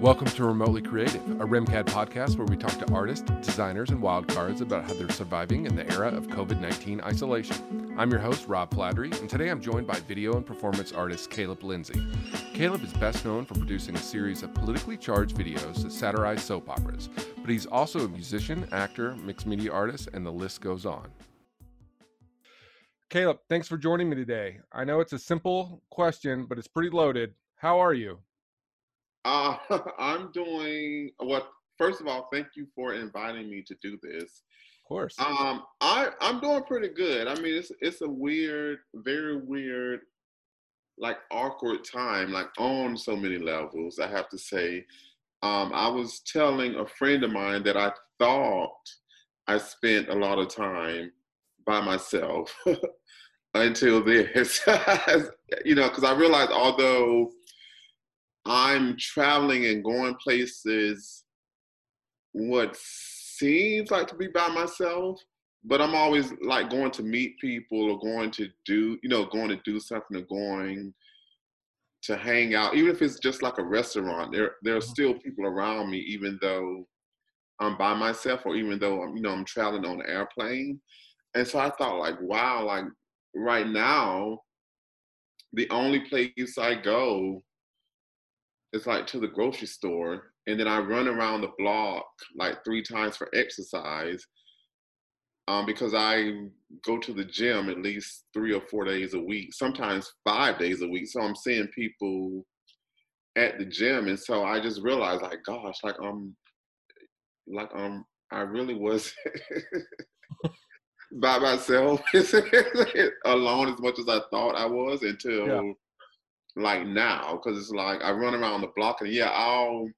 Welcome to Remotely Creative, a REMCAD podcast where we talk to artists, designers, and wildcards about how they're surviving in the era of COVID 19 isolation. I'm your host, Rob Flattery, and today I'm joined by video and performance artist Caleb Lindsay. Caleb is best known for producing a series of politically charged videos that satirize soap operas, but he's also a musician, actor, mixed media artist, and the list goes on. Caleb, thanks for joining me today. I know it's a simple question, but it's pretty loaded. How are you? Uh, I'm doing what. First of all, thank you for inviting me to do this. Of course. Um, I I'm doing pretty good. I mean, it's it's a weird, very weird, like awkward time, like on so many levels. I have to say. Um, I was telling a friend of mine that I thought I spent a lot of time by myself until this. you know, because I realized although I'm traveling and going places what seems like to be by myself, but I'm always like going to meet people or going to do, you know, going to do something or going to hang out, even if it's just like a restaurant. There, there are mm-hmm. still people around me, even though I'm by myself or even though I'm, you know, I'm traveling on an airplane. And so I thought, like, wow, like right now, the only place I go it's like to the grocery store and then I run around the block like three times for exercise um, because I go to the gym at least three or four days a week, sometimes five days a week. So I'm seeing people at the gym, and so I just realized, like, gosh, like I'm, like um, I really was by myself alone as much as I thought I was until. Yeah like now because it's like I run around the block and yeah, I'll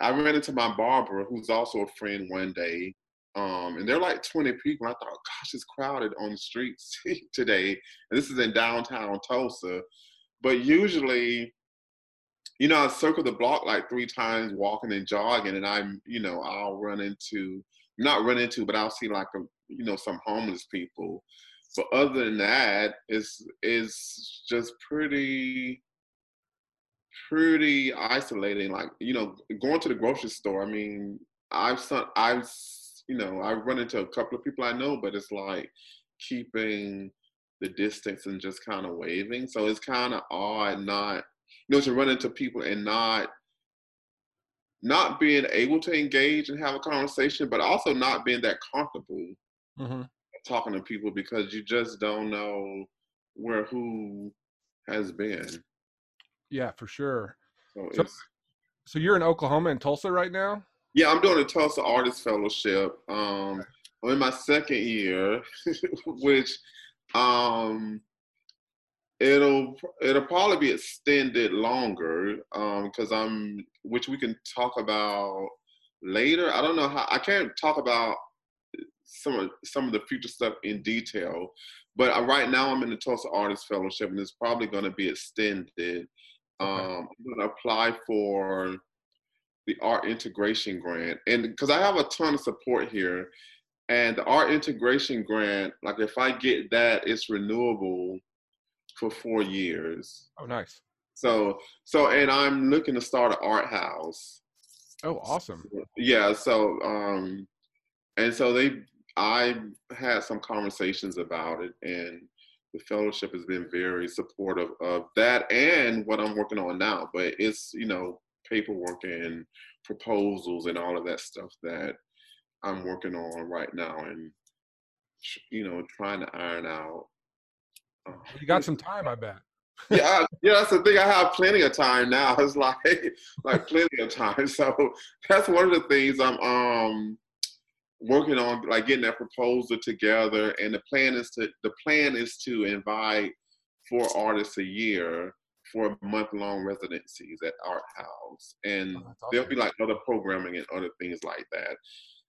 I ran into my barber who's also a friend one day. Um, and they're like 20 people. I thought, gosh, it's crowded on the streets today. And this is in downtown Tulsa. But usually, you know, I circle the block like three times walking and jogging, and I'm, you know, I'll run into, not run into, but I'll see like a, you know, some homeless people. But other than that, it's it's just pretty pretty isolating. Like you know, going to the grocery store. I mean, I've some, I've you know I've run into a couple of people I know, but it's like keeping the distance and just kind of waving. So it's kind of odd not you know to run into people and not not being able to engage and have a conversation, but also not being that comfortable. Mm-hmm talking to people because you just don't know where who has been. Yeah, for sure. So, so, so, you're in Oklahoma and Tulsa right now? Yeah, I'm doing a Tulsa Artist Fellowship. Um, I'm in my second year, which um, it'll it'll probably be extended longer because um, I'm, which we can talk about later. I don't know how I can't talk about some of some of the future stuff in detail. But uh, right now, I'm in the Tulsa Artist Fellowship, and it's probably going to be extended. Um, I'm going to apply for the art integration grant, and because I have a ton of support here, and the art integration grant, like if I get that, it's renewable for four years. Oh, nice. So, so, and I'm looking to start an art house. Oh, awesome. Yeah. So, um, and so they I had some conversations about it, and the fellowship has been very supportive of that and what I'm working on now. But it's you know paperwork and proposals and all of that stuff that I'm working on right now, and you know trying to iron out. Uh, you got some time, I bet. yeah, yeah, that's the thing. I have plenty of time now. It's like like plenty of time. So that's one of the things I'm um working on like getting that proposal together and the plan is to the plan is to invite four artists a year for month long residencies at art house. And oh, there'll be like other programming and other things like that.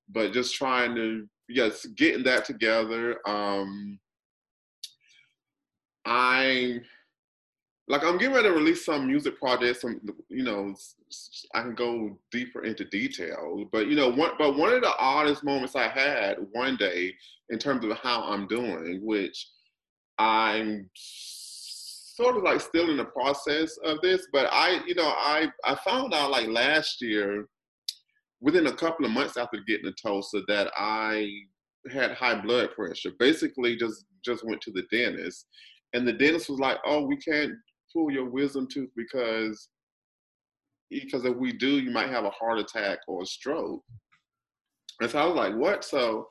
But just trying to yes getting that together um i like I'm getting ready to release some music projects. Some you know, I can go deeper into detail. But you know, one but one of the oddest moments I had one day in terms of how I'm doing, which I'm sort of like still in the process of this, but I, you know, I I found out like last year, within a couple of months after getting the Tulsa, that I had high blood pressure. Basically, just just went to the dentist, and the dentist was like, "Oh, we can't pull your wisdom tooth because because if we do, you might have a heart attack or a stroke." And so I was like, "What?" So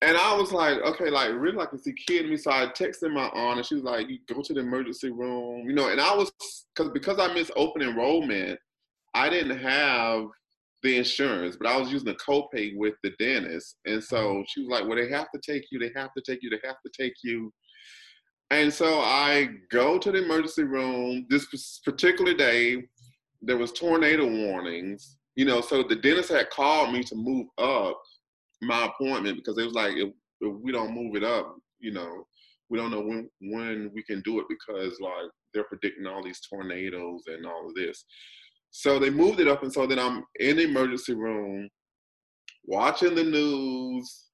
and I was like, okay, like really like is he kidding me? So I texted my aunt and she was like, you go to the emergency room, you know, and I was cause because I missed open enrollment, I didn't have the insurance, but I was using a copay with the dentist. And so she was like, Well, they have to take you, they have to take you, they have to take you. And so I go to the emergency room. This particular day, there was tornado warnings, you know, so the dentist had called me to move up my appointment because it was like if, if we don't move it up, you know, we don't know when when we can do it because like they're predicting all these tornadoes and all of this. So they moved it up, and so then I'm in the emergency room watching the news.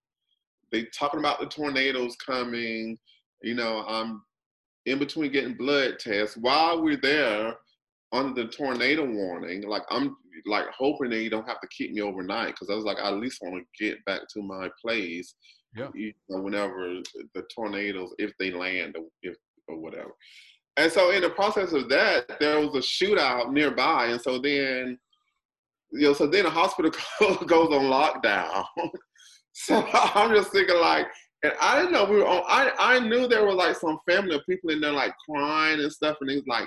They talking about the tornadoes coming. You know, I'm in between getting blood tests while we're there under the tornado warning. Like I'm like hoping that you don't have to keep me overnight because I was like, I at least want to get back to my place. Yeah. You know, whenever the tornadoes, if they land or if or whatever. And so in the process of that, there was a shootout nearby, and so then, you know, so then the hospital goes on lockdown. so I'm just thinking like, and I didn't know we were on. I I knew there were like some family of people in there like crying and stuff, and he's like,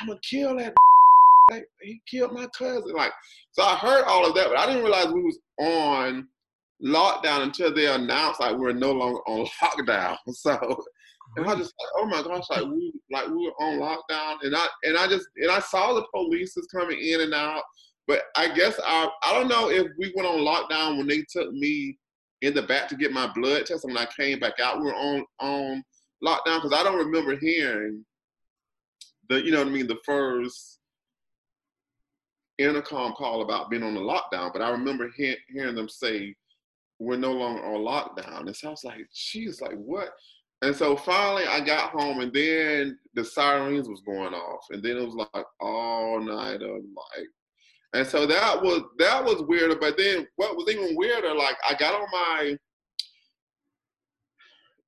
I'm gonna kill that like, he killed my cousin. Like, so I heard all of that, but I didn't realize we was on lockdown until they announced like we're no longer on lockdown. So and I just like, oh my gosh, like we like we were on lockdown and I and I just and I saw the police is coming in and out. But I guess I I don't know if we went on lockdown when they took me in the back to get my blood test and when I came back out, we were on on lockdown because I don't remember hearing the you know what I mean, the first intercom call about being on the lockdown, but I remember he- hearing them say, we're no longer on lockdown. And so I was like, geez, like what? And so finally I got home and then the sirens was going off. And then it was like all night of like and so that was that was weirder. But then what was even weirder, like I got on my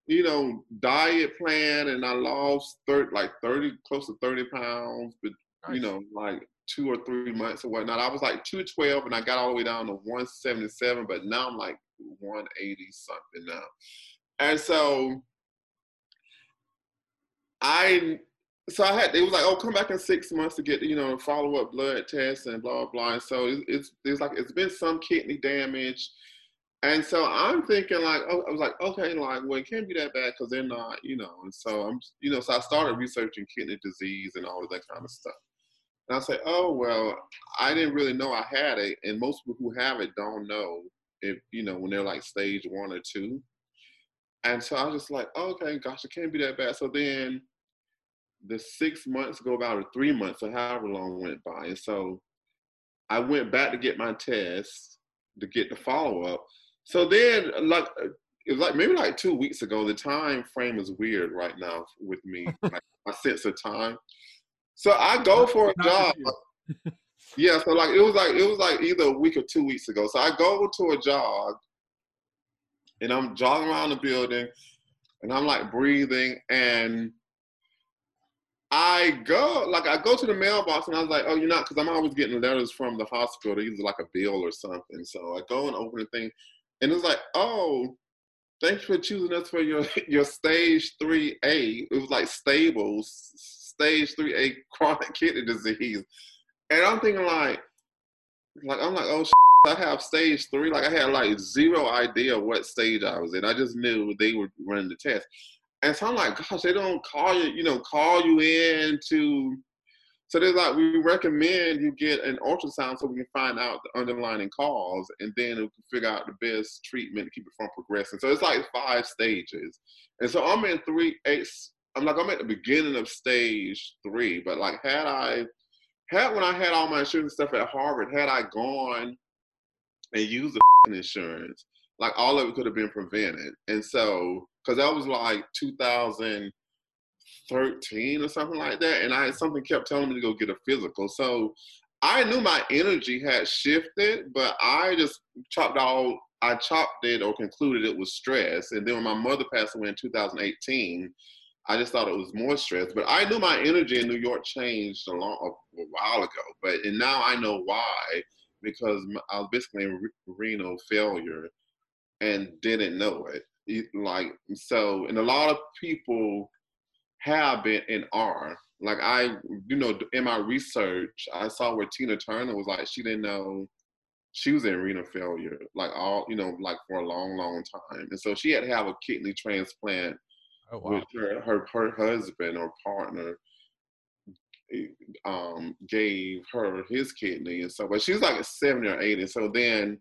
you know, diet plan and I lost 30, like 30, close to 30 pounds, but nice. you know, like two or three months or whatnot. I was like 212 and I got all the way down to 177, but now I'm like 180 something now. And so I so I had it was like, oh, come back in six months to get you know follow up blood tests and blah blah. And so it's, it's it's like it's been some kidney damage, and so I'm thinking like, oh, I was like, okay, like well, it can't be that bad because they're not, you know. And so I'm, you know, so I started researching kidney disease and all of that kind of stuff. And I say, oh, well, I didn't really know I had it. And most people who have it don't know if, you know, when they're like stage one or two. And so I was just like, oh, okay, gosh, it can't be that bad. So then the six months go by, or three months, or however long went by. And so I went back to get my test to get the follow up. So then, like, it was like maybe like two weeks ago. The time frame is weird right now with me, like my sense of time. So I go for a job. yeah, so like it was like it was like either a week or two weeks ago. So I go to a jog and I'm jogging around the building and I'm like breathing and I go like I go to the mailbox and I was like, oh, you're not because I'm always getting letters from the hospital, either like a bill or something. So I go and open the thing, and it's like, oh, thanks for choosing us for your your stage three A. It was like stables stage three A chronic kidney disease. And I'm thinking like, like I'm like, oh, I have stage three. Like I had like zero idea what stage I was in. I just knew they were running the test. And so I'm like, gosh, they don't call you, you know, call you in to. So they're like, we recommend you get an ultrasound so we can find out the underlying cause, and then we can figure out the best treatment to keep it from progressing. So it's like five stages, and so I'm in three eight I'm like I'm at the beginning of stage three, but like had I had when I had all my insurance stuff at Harvard, had I gone and used the insurance, like all of it could have been prevented. And so, because that was like 2013 or something like that. And I something kept telling me to go get a physical. So I knew my energy had shifted, but I just chopped all I chopped it or concluded it was stress. And then when my mother passed away in 2018, I just thought it was more stress. But I knew my energy in New York changed a long a while ago. But and now I know why because I was basically in renal failure and didn't know it. Like so, and a lot of people have been and are. Like I, you know, in my research, I saw where Tina Turner was like she didn't know she was in renal failure, like all you know, like for a long, long time, and so she had to have a kidney transplant oh, wow. with her, her her husband or partner um gave her his kidney and so but she was like 70 or 80 so then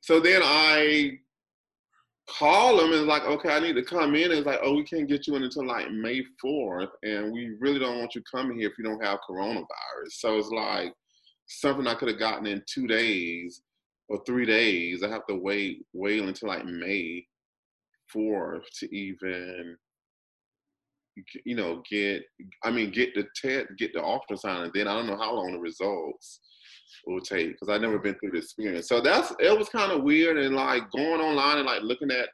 so then i call them and like, okay, I need to come in. And It's like, oh, we can't get you in until like May 4th, and we really don't want you coming here if you don't have coronavirus. So it's like something I could have gotten in two days or three days. I have to wait, wait until like May 4th to even, you know, get. I mean, get the test, get the ultrasound, and then I don't know how long the results will take because I've never been through the experience. So that's it was kind of weird and like going online and like looking at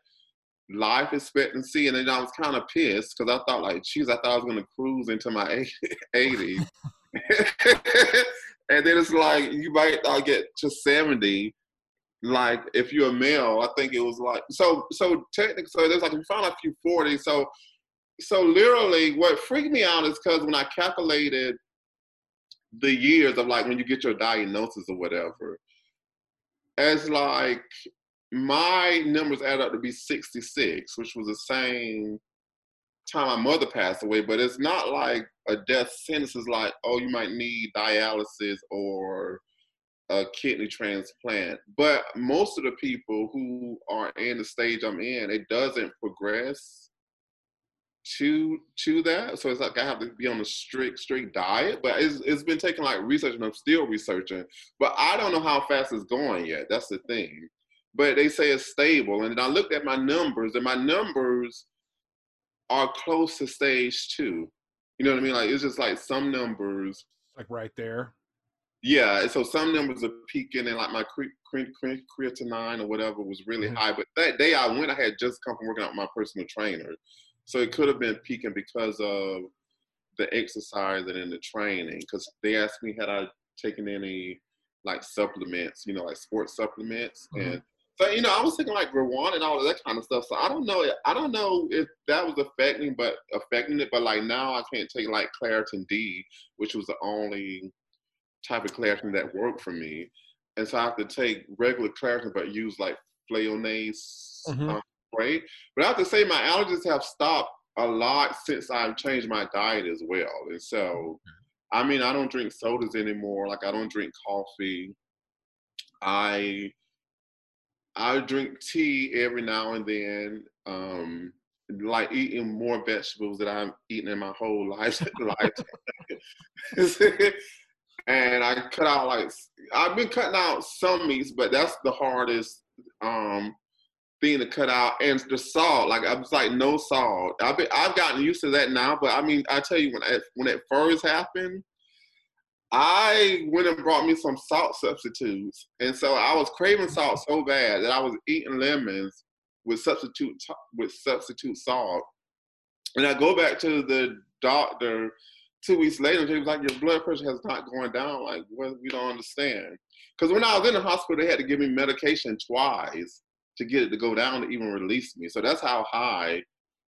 life expectancy and then I was kind of pissed because I thought like, geez, I thought I was gonna cruise into my 80s. and then it's like you might I'll get to 70. Like if you're a male, I think it was like so so technically so there's like you found like you 40. So so literally what freaked me out is because when I calculated the years of like when you get your diagnosis or whatever, as like my numbers add up to be 66, which was the same time my mother passed away, but it's not like a death sentence is like, oh, you might need dialysis or a kidney transplant. But most of the people who are in the stage I'm in, it doesn't progress to to that. So it's like I have to be on a strict strict diet. But it's it's been taking like research, and I'm still researching. But I don't know how fast it's going yet. That's the thing. But they say it's stable, and then I looked at my numbers, and my numbers are close to stage two. You know what I mean? Like it's just like some numbers, like right there. Yeah, so some numbers are peaking, and like my cre- cre- creatinine or whatever was really mm-hmm. high. But that day I went, I had just come from working out with my personal trainer, so it could have been peaking because of the exercise and in the training. Because they asked me had I taken any like supplements, you know, like sports supplements, mm-hmm. and so you know, I was thinking like Rwanda and all of that kind of stuff. So I don't know. I don't know if that was affecting, but affecting it. But like now, I can't take like Claritin D, which was the only type of Claritin that worked for me, and so I have to take regular Claritin, but use like Flonase mm-hmm. um, great. But I have to say, my allergies have stopped a lot since I've changed my diet as well. And so, I mean, I don't drink sodas anymore. Like I don't drink coffee. I I drink tea every now and then. Um, like eating more vegetables that I've eaten in my whole life. life. and I cut out like I've been cutting out some meats, but that's the hardest um, thing to cut out, and the salt. Like I was like, no salt. I've been, I've gotten used to that now, but I mean, I tell you, when it, when it first happened, I went and brought me some salt substitutes, and so I was craving salt so bad that I was eating lemons with substitute with substitute salt. And I go back to the doctor two weeks later, he was like, "Your blood pressure has not gone down. Like, well, we don't understand." Because when I was in the hospital, they had to give me medication twice to get it to go down to even release me. So that's how high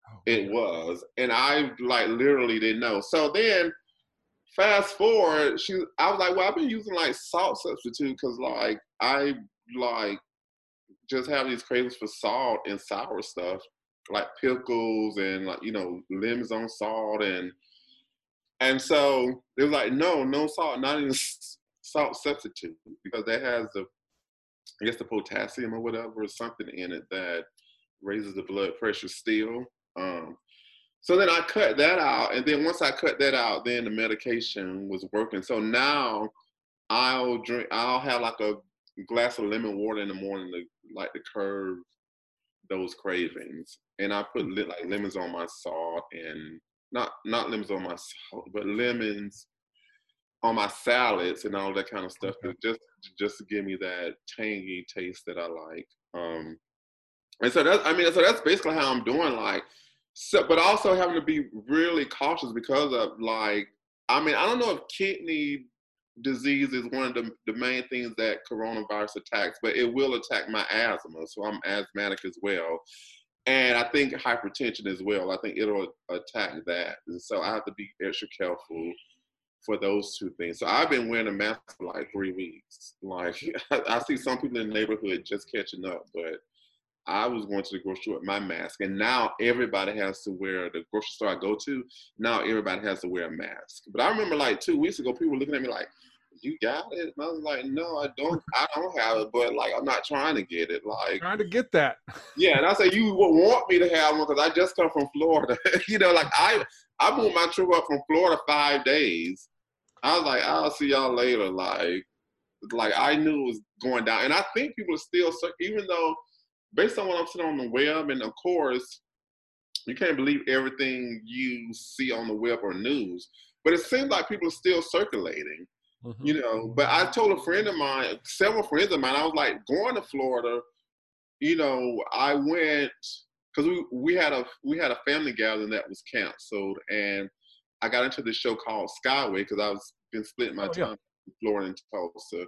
oh, it was. And I like literally didn't know. So then fast forward, she I was like, well, I've been using like salt substitute because like I like just have these cravings for salt and sour stuff, like pickles and like, you know, lemons on salt and and so it was like, no, no salt, not even salt substitute because that has the I guess the potassium or whatever, or something in it that raises the blood pressure still. Um, so then I cut that out, and then once I cut that out, then the medication was working. So now I'll drink. I'll have like a glass of lemon water in the morning to like to curb those cravings. and I put li- like lemons on my salt and not not lemons on my salt, but lemons on my salads and all that kind of stuff okay. just just to give me that tangy taste that I like. Um, and so that's I mean so that's basically how I'm doing like so but also having to be really cautious because of like I mean I don't know if kidney disease is one of the, the main things that coronavirus attacks, but it will attack my asthma. So I'm asthmatic as well. And I think hypertension as well. I think it'll attack that. And so I have to be extra careful for those two things. So I've been wearing a mask for like three weeks. Like I, see some people in the neighborhood just catching up, but I was going to the grocery store with my mask, and now everybody has to wear the grocery store I go to. Now everybody has to wear a mask. But I remember like two weeks ago, people were looking at me like, "You got it?" And I was like, "No, I don't. I don't have it, but like I'm not trying to get it. Like trying to get that." yeah, and I say you want me to have one because I just come from Florida. you know, like I I moved my trip up from Florida five days. I was like, "I'll see y'all later." Like, like I knew it was going down, and I think people are still even though based on what I'm seeing on the web, and of course, you can't believe everything you see on the web or news. But it seems like people are still circulating, mm-hmm. you know. But I told a friend of mine, several friends of mine, I was like, going to Florida, you know, I went because we we had a we had a family gathering that was canceled, and I got into this show called Skyway because I was been splitting my oh, time yeah. Florida and Tulsa,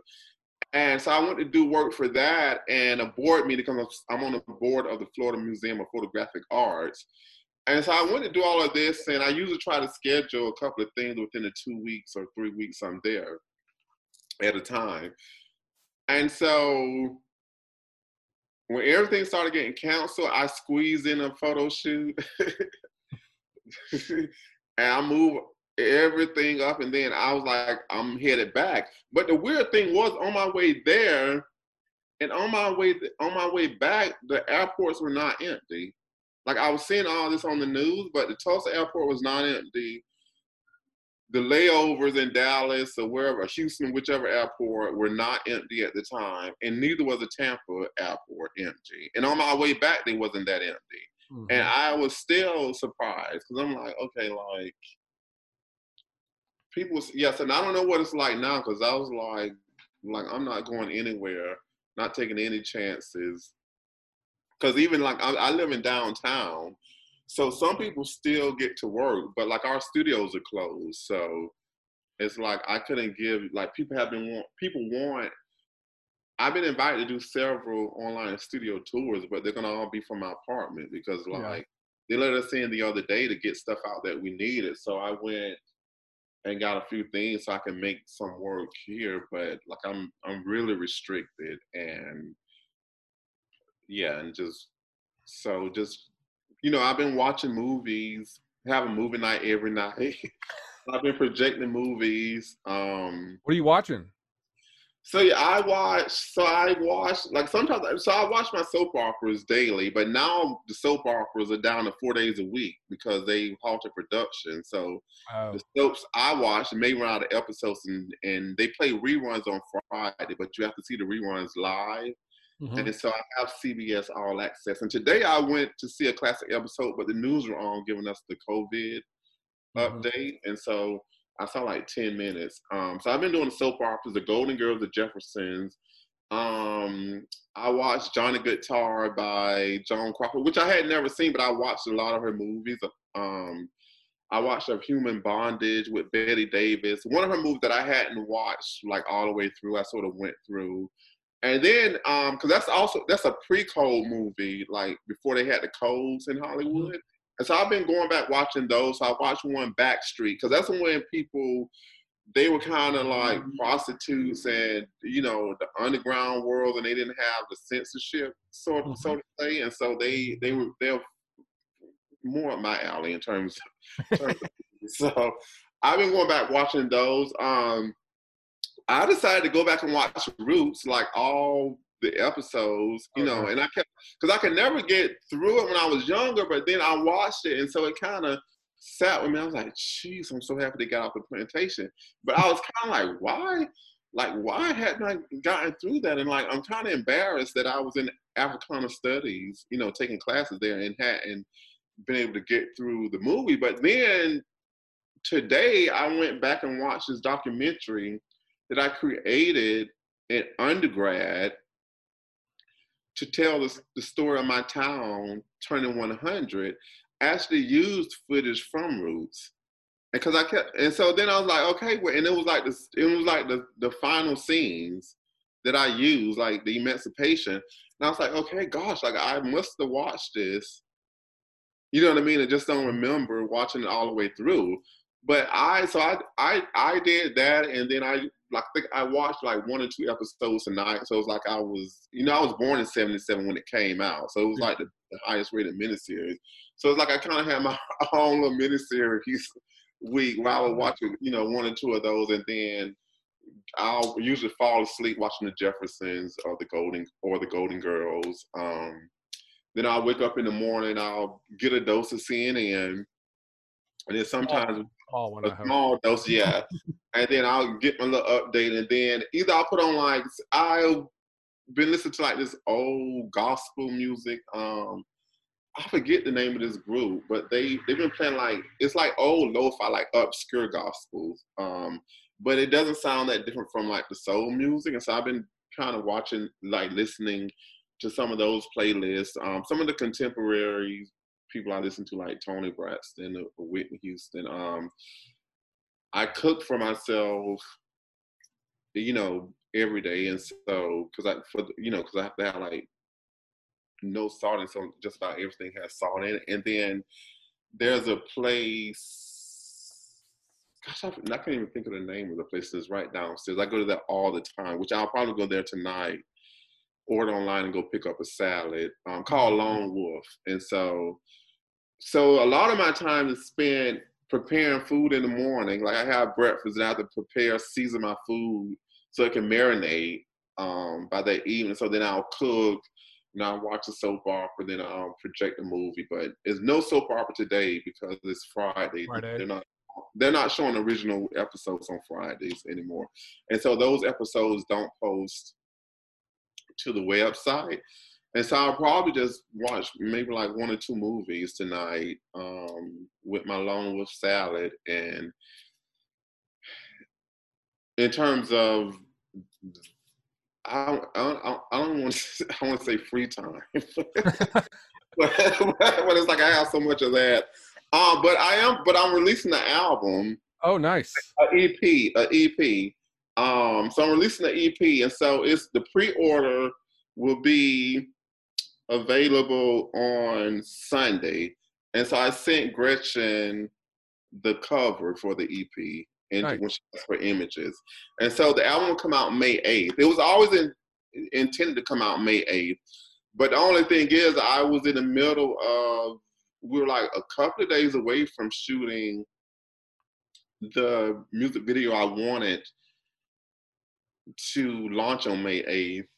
and so I went to do work for that and a board meeting because I'm on the board of the Florida Museum of Photographic Arts. And so I went to do all of this, and I usually try to schedule a couple of things within the two weeks or three weeks I'm there at a time. And so when everything started getting canceled, I squeezed in a photo shoot. and I moved everything up and then I was like, I'm headed back. But the weird thing was on my way there and on my way on my way back, the airports were not empty. Like I was seeing all this on the news, but the Tulsa airport was not empty. The layovers in Dallas or wherever, Houston, whichever airport, were not empty at the time, and neither was the Tampa airport empty. And on my way back, they wasn't that empty. Mm-hmm. And I was still surprised because I'm like, okay, like people yes and i don't know what it's like now because i was like like i'm not going anywhere not taking any chances because even like I, I, live in downtown so some people still get to work but like our studios are closed so it's like i couldn't give like people have been want people want i've been invited to do several online studio tours but they're gonna all be from my apartment because like yeah. they let us in the other day to get stuff out that we needed so i went and got a few things so I can make some work here, but like I'm I'm really restricted and yeah, and just so just you know, I've been watching movies, have a movie night every night. I've been projecting movies. Um What are you watching? So yeah, I watch. So I watch like sometimes. So I watch my soap operas daily, but now the soap operas are down to four days a week because they halted production. So wow. the soaps I watch may run out of episodes, and and they play reruns on Friday, but you have to see the reruns live. Mm-hmm. And so I have CBS All Access. And today I went to see a classic episode, but the news were on giving us the COVID mm-hmm. update, and so I saw like 10 minutes. Um, so I've been doing soap operas, The Golden Girls, The Jeffersons. Um, I watched Johnny Guitar by Joan Crawford, which I had never seen, but I watched a lot of her movies. Um, I watched of Human Bondage with Bette Davis. One of her movies that I hadn't watched like all the way through, I sort of went through. And then, um, because that's also that's a pre-Code movie, like before they had the codes in Hollywood. And so I've been going back watching those. So I watched one Backstreet because that's when people they were kind of like prostitutes and you know the underground world, and they didn't have the censorship sort of, mm-hmm. so to say, and so they they were they're more up my alley in terms. Of, terms of, so I've been going back watching those. Um, I decided to go back and watch Roots like all the episodes, you know, and I kept because I could never get through it when I was younger, but then I watched it, and so it kind of sat with me. I was like, "Jeez, I'm so happy they got off the plantation." But I was kind of like, "Why? like why hadn't I gotten through that? And like I'm kind of embarrassed that I was in Africana studies, you know, taking classes there and hadn't been able to get through the movie. But then today I went back and watched this documentary that I created in undergrad to tell the, the story of my town turning 100 actually used footage from Roots because I kept, and so then I was like, okay, well, and it was like this, it was like the the final scenes that I used, like the emancipation, and I was like, okay, gosh, like I must have watched this, you know what I mean? I just don't remember watching it all the way through. But I, so I, I, I did that, and then I like I think I watched like one or two episodes tonight. So it was like I was, you know, I was born in '77 when it came out, so it was like the, the highest rated miniseries. So it's like I kind of had my own little miniseries week where I would watch, you know, one or two of those, and then I'll usually fall asleep watching the Jeffersons or the Golden or the Golden Girls. Um, then I'll wake up in the morning, I'll get a dose of CNN, and then sometimes small one, a small dose, yeah. and then I'll get my little update, and then either I'll put on like I've been listening to like this old gospel music. Um, I forget the name of this group, but they they've been playing like it's like old lo-fi, like obscure gospels. Um, but it doesn't sound that different from like the soul music, and so I've been kind of watching, like listening to some of those playlists. Um, some of the contemporary people I listen to, like Toni Braxton Whitney Houston. Um, I cook for myself, you know, every day, and so because I for you know because I have to have like no salt and so just about everything has salt in it. And then there's a place, gosh, I, I can't even think of the name of the place that's right downstairs. I go to that all the time, which I'll probably go there tonight, order online and go pick up a salad um, called mm-hmm. Lone Wolf. And so, so a lot of my time is spent preparing food in the morning. Like I have breakfast and I have to prepare, season my food so it can marinate um, by that evening. So then I'll cook and I'll watch a soap opera, then I'll project a movie. But there's no soap opera today because it's Friday. Friday. They're not they're not showing original episodes on Fridays anymore. And so those episodes don't post to the website. And so I'll probably just watch maybe like one or two movies tonight um, with my Lone Wolf salad. And in terms of I, I, I don't want to, I want to say free time, but, but, it's like I have so much of that. Um, but I am, but I'm releasing the album. Oh, nice. An EP, an EP. Um, so I'm releasing the EP, and so it's the pre-order will be available on Sunday, and so I sent Gretchen the cover for the EP, and nice. when she asked for images. And so the album will come out May 8th. It was always in, intended to come out May 8th. But the only thing is, I was in the middle of, we were like a couple of days away from shooting the music video I wanted to launch on May 8th,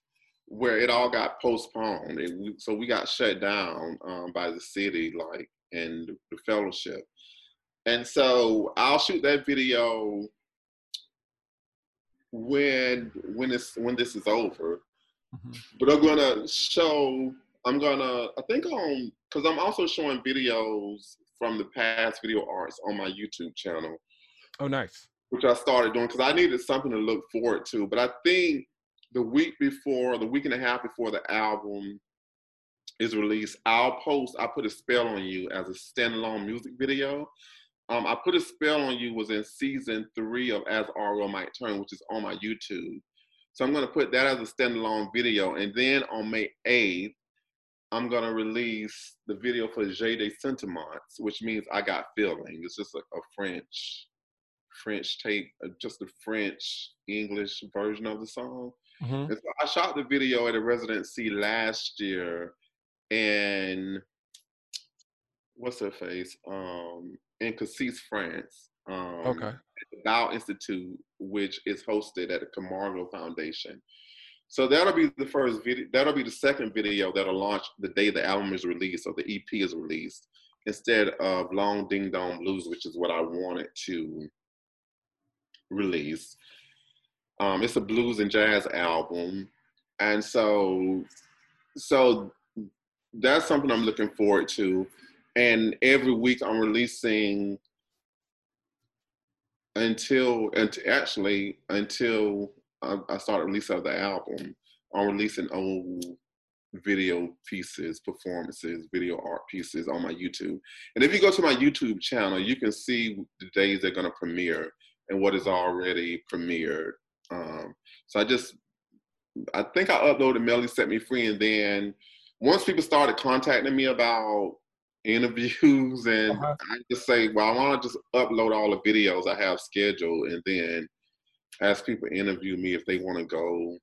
where it all got postponed. We, so we got shut down um, by the city, like, and the fellowship. And so I'll shoot that video when when this when this is over. Mm-hmm. But I'm gonna show. I'm gonna. I think on because I'm also showing videos from the past video arts on my YouTube channel. Oh, nice. Which I started doing because I needed something to look forward to. But I think the week before, the week and a half before the album is released, I'll post. I put a spell on you as a standalone music video um, I put a spell on you was in season three of As World Might Turn, which is on my YouTube. So I'm gonna put that as a standalone video, and then on May 8th, I'm gonna release the video for J'ai des Sentiments, which means I got feeling. It's just a, a French, French take, uh, just the French English version of the song. Mm-hmm. So I shot the video at a residency last year, and what's her face? Um, in Cassis, France. Um, okay. the Bow Institute, which is hosted at the Camargo Foundation. So that'll be the first video. That'll be the second video that'll launch the day the album is released or the EP is released, instead of Long Ding Dong Blues, which is what I wanted to release. Um, it's a blues and jazz album, and so so that's something I'm looking forward to. And every week I'm releasing until and actually until I, I start release of the album. I'm releasing old video pieces, performances, video art pieces on my YouTube. And if you go to my YouTube channel, you can see the days they're going to premiere and what is already premiered. Um, so I just, I think I uploaded Melody Set Me Free, and then once people started contacting me about interviews, and uh-huh. I just say, well, I want to just upload all the videos I have scheduled, and then ask people to interview me if they want to go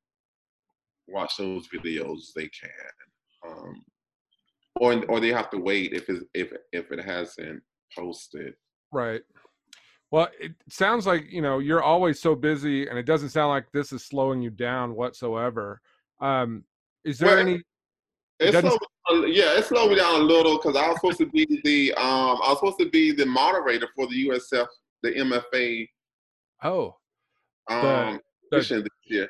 watch those videos. They can, um, or or they have to wait if it if if it hasn't posted. Right. Well, it sounds like you know you're always so busy, and it doesn't sound like this is slowing you down whatsoever. Um, is there well, any? It slowed, yeah, it slowed me down a little because I was supposed to be the um, I was supposed to be the moderator for the USF, the MFA. Oh. Um, the, the, this year.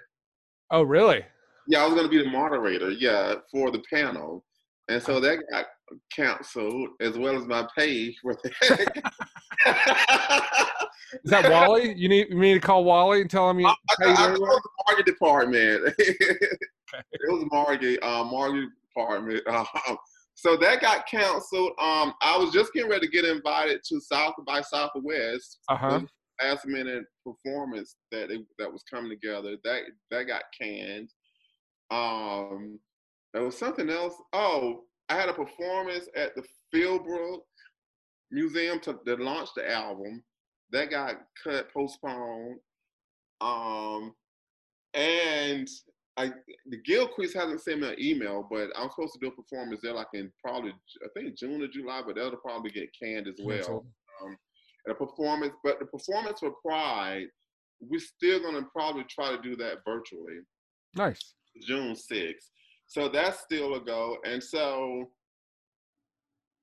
Oh, really? Yeah, I was going to be the moderator. Yeah, for the panel, and so that got canceled as well as my pay for that. Is that Wally? You need me to call Wally and tell him you. I, I, I called the market department. it was market, uh, market department. Um, so that got canceled. Um, I was just getting ready to get invited to South by Southwest. Uh-huh. Last minute performance that it, that was coming together. That that got canned. Um, there was something else. Oh, I had a performance at the Philbrook Museum to, to launch the album. That got cut, postponed. Um, and I the Gilcrease hasn't sent me an email, but I'm supposed to do a performance there like in probably I think June or July, but that'll probably get canned as well. Um, and a performance, but the performance for Pride, we're still gonna probably try to do that virtually. Nice. June 6th. So that's still a go. And so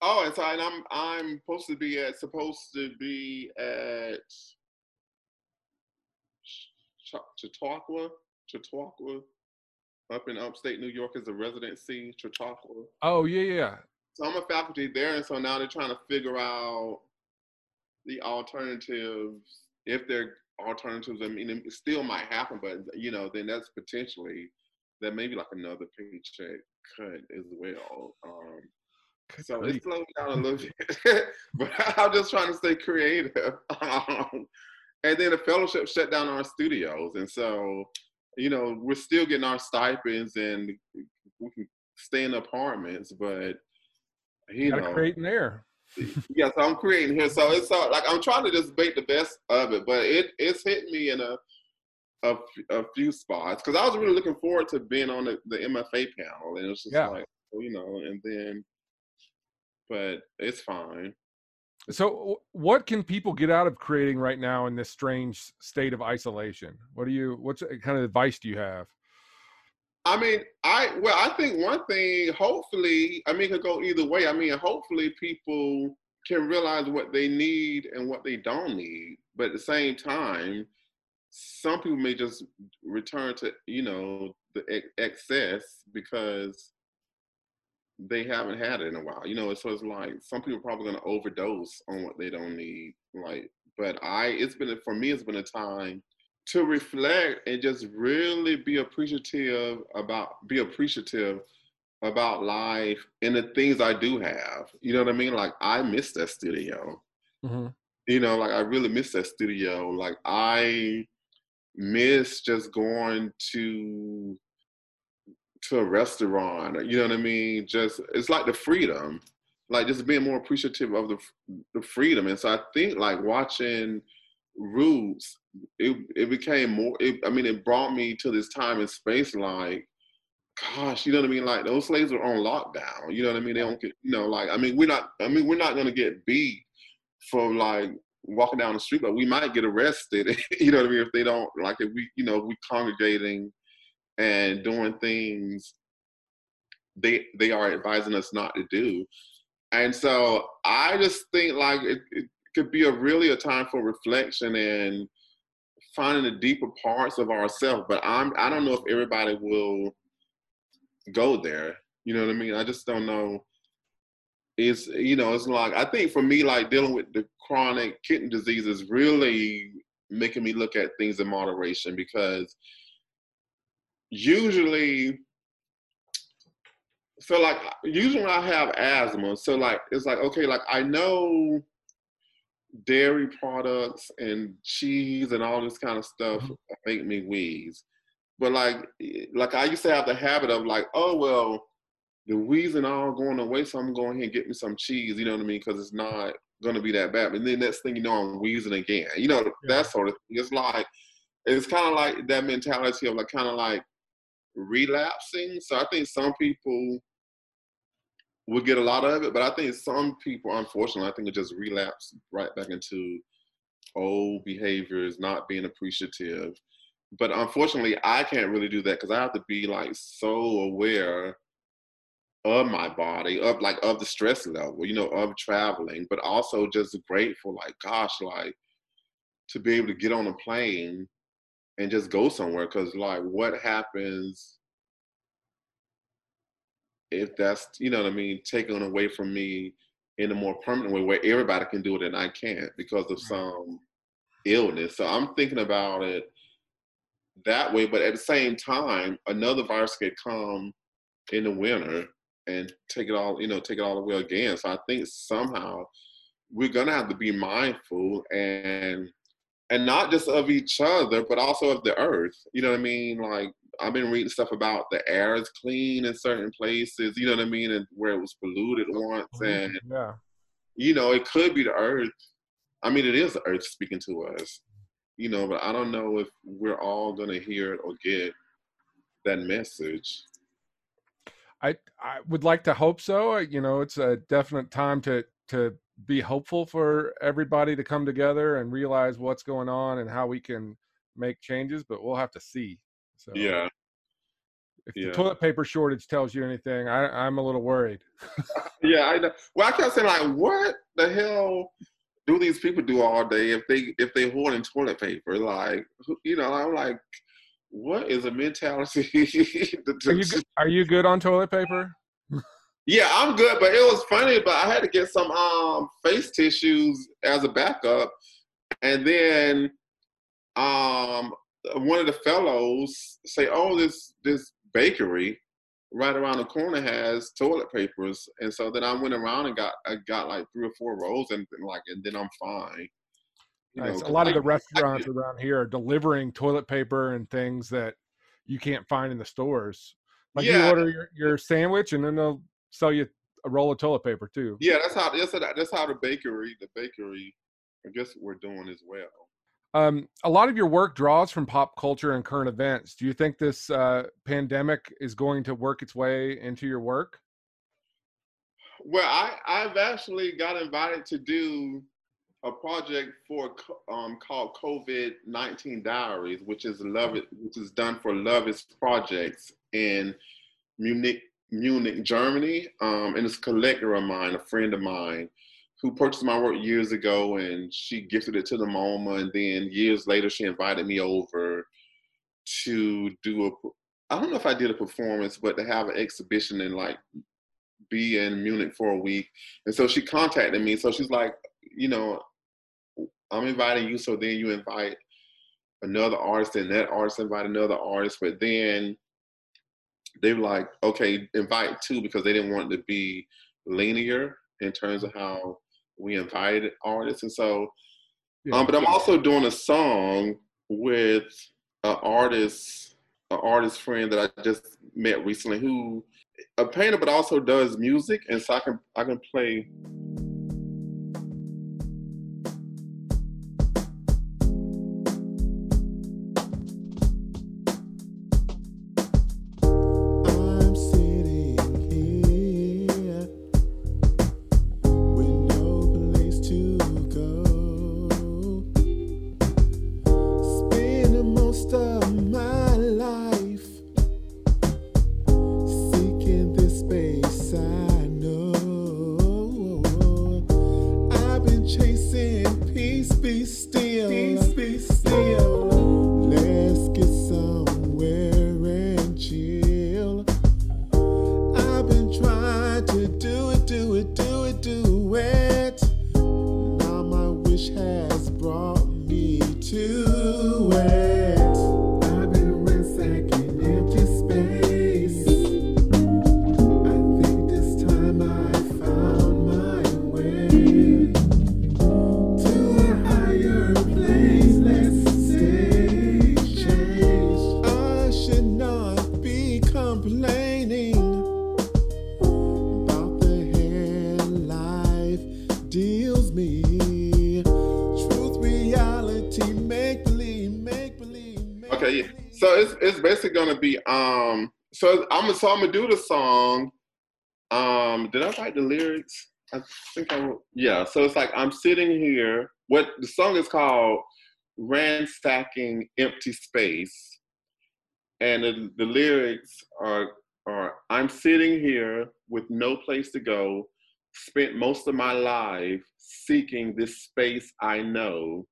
oh, and so and I'm I'm supposed to be at supposed to be at Chautauqua, Chautauqua, up in upstate New York as a residency, Chautauqua. Oh yeah, yeah. So I'm a faculty there, and so now they're trying to figure out the alternatives if they're alternatives. I mean, it still might happen, but you know, then that's potentially that maybe like another paycheck cut as well. Um, so it slowed down a little bit, but I'm just trying to stay creative. Um, and then the fellowship shut down our studios, and so you know we're still getting our stipends and we can stay in apartments, but you, you know, creating there. yeah, so I'm creating here. So it's so like I'm trying to just make the best of it, but it it's hit me in a a, a few spots because I was really looking forward to being on the, the MFA panel, and it's just yeah. like oh, you know, and then, but it's fine. So, what can people get out of creating right now in this strange state of isolation? What do you? What's uh, kind of advice do you have? I mean, I well, I think one thing. Hopefully, I mean, it could go either way. I mean, hopefully, people can realize what they need and what they don't need, but at the same time, some people may just return to you know the ex- excess because they haven't had it in a while. You know, so it's like some people are probably going to overdose on what they don't need. Like, but I, it's been for me, it's been a time to reflect and just really be appreciative about, be appreciative about life and the things I do have. You know what I mean? Like I miss that studio. Mm-hmm. You know, like I really miss that studio. Like I miss just going to to a restaurant. You know what I mean? Just it's like the freedom, like just being more appreciative of the the freedom. And so I think like watching Roots, it it became more. It, I mean, it brought me to this time and space. Like, gosh, you know what I mean? Like those slaves are on lockdown. You know what I mean? They don't get. You know, like I mean, we're not. I mean, we're not gonna get beat for like walking down the street, but we might get arrested. you know what I mean? If they don't like, if we, you know, we congregating and doing things they they are advising us not to do. And so I just think like it, it could be a really a time for reflection and finding the deeper parts of ourselves. But I'm I don't know if everybody will go there. You know what I mean? I just don't know. It's you know, it's like I think for me, like dealing with the chronic kidney disease is really making me look at things in moderation because usually so like usually when I have asthma, so like it's like okay, like I know dairy products and cheese and all this kind of stuff mm-hmm. make me wheeze. But like like I used to have the habit of like, oh well, the wheezing all going away, so I'm going here and get me some cheese, you know what I mean? Because it's not gonna be that bad. And then next thing you know, I'm wheezing again. You know, yeah. that sort of thing. It's like it's kind of like that mentality of like kind of like relapsing. So I think some people would get a lot of it, but I think some people, unfortunately, I think it just relapse right back into old behaviors, not being appreciative. But unfortunately, I can't really do that because I have to be like so aware of my body, of like of the stress level, you know, of traveling, but also just grateful, like, gosh, like to be able to get on a plane and just go somewhere. Cause like what happens if that's, you know what I mean, taken away from me in a more permanent way where everybody can do it and I can't because of some illness. So I'm thinking about it that way, but at the same time, another virus could come in the winter and take it all, you know, take it all away again. So I think somehow we're gonna have to be mindful and and not just of each other, but also of the earth. You know what I mean? Like I've been reading stuff about the air is clean in certain places. You know what I mean? And where it was polluted once, and yeah, you know, it could be the earth. I mean, it is the earth speaking to us. You know, but I don't know if we're all gonna hear it or get that message. I I would like to hope so. You know, it's a definite time to to be hopeful for everybody to come together and realize what's going on and how we can make changes, but we'll have to see. So yeah. If yeah. the toilet paper shortage tells you anything, I, I'm a little worried. yeah, I know. Well, I kept saying like, what the hell do these people do all day if they if they hoarding toilet paper? Like, you know, I'm like, what is a mentality? are, you, are you good on toilet paper? Yeah, I'm good, but it was funny. But I had to get some um, face tissues as a backup, and then um, one of the fellows say, "Oh, this this bakery right around the corner has toilet papers," and so then I went around and got I got like three or four rolls, and like and then I'm fine. Nice. Know, a lot of the restaurants around here are delivering toilet paper and things that you can't find in the stores. Like yeah. you order your, your sandwich and then they'll sell you a roll of toilet paper too. Yeah, that's how that's how, that's how the bakery the bakery I guess we're doing as well. Um, a lot of your work draws from pop culture and current events. Do you think this uh, pandemic is going to work its way into your work? Well, I I've actually got invited to do a project for um, called COVID nineteen Diaries, which is love which is done for Lovitz Projects in Munich, Munich, Germany. Um, and it's a collector of mine, a friend of mine, who purchased my work years ago, and she gifted it to the MoMA. And then years later, she invited me over to do a. I don't know if I did a performance, but to have an exhibition and like be in Munich for a week. And so she contacted me. So she's like, you know, I'm inviting you, so then you invite another artist, and that artist invite another artist, but then they were like, okay, invite two because they didn't want to be linear in terms of how we invited artists, and so. Yeah. Um, but I'm also doing a song with an artist, an artist friend that I just met recently, who a painter, but also does music, and so I can I can play gonna be um. So I'm so I'm gonna do the song. Um, did I write the lyrics? I think I wrote. Yeah. So it's like I'm sitting here. What the song is called? Ransacking empty space, and the, the lyrics are are I'm sitting here with no place to go. Spent most of my life seeking this space I know.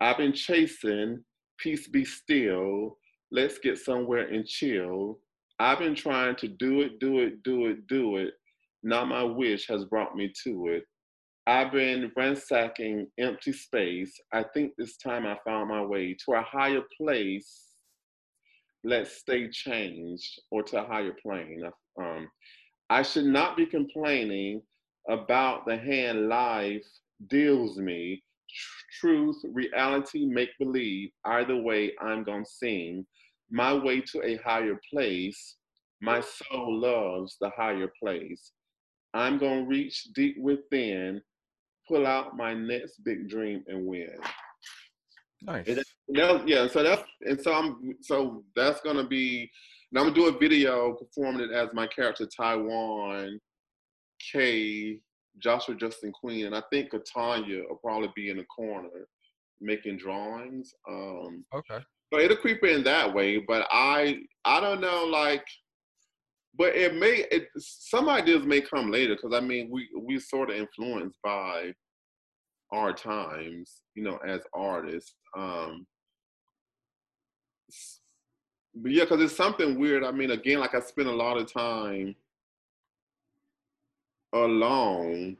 I've been chasing peace be still. Let's get somewhere and chill. I've been trying to do it, do it, do it, do it. Now my wish has brought me to it. I've been ransacking empty space. I think this time I found my way to a higher place. Let's stay changed or to a higher plane. Um, I should not be complaining about the hand life deals me truth, reality, make believe. Either way, I'm gonna sing my way to a higher place. My soul loves the higher place. I'm gonna reach deep within, pull out my next big dream and win. Nice. And that- yeah, so that's and so I'm so that's gonna be. And I'm gonna do a video performing it as my character Taiwan, K, Joshua Justin Queen, and I think Katonya will probably be in the corner making drawings. Um, Okay. so it'll creep in that way, but I I don't know like, but it may it some ideas may come later because I mean we we sort of influenced by our times, you know, as artists. Um, but yeah, because it's something weird. I mean, again, like I spend a lot of time alone,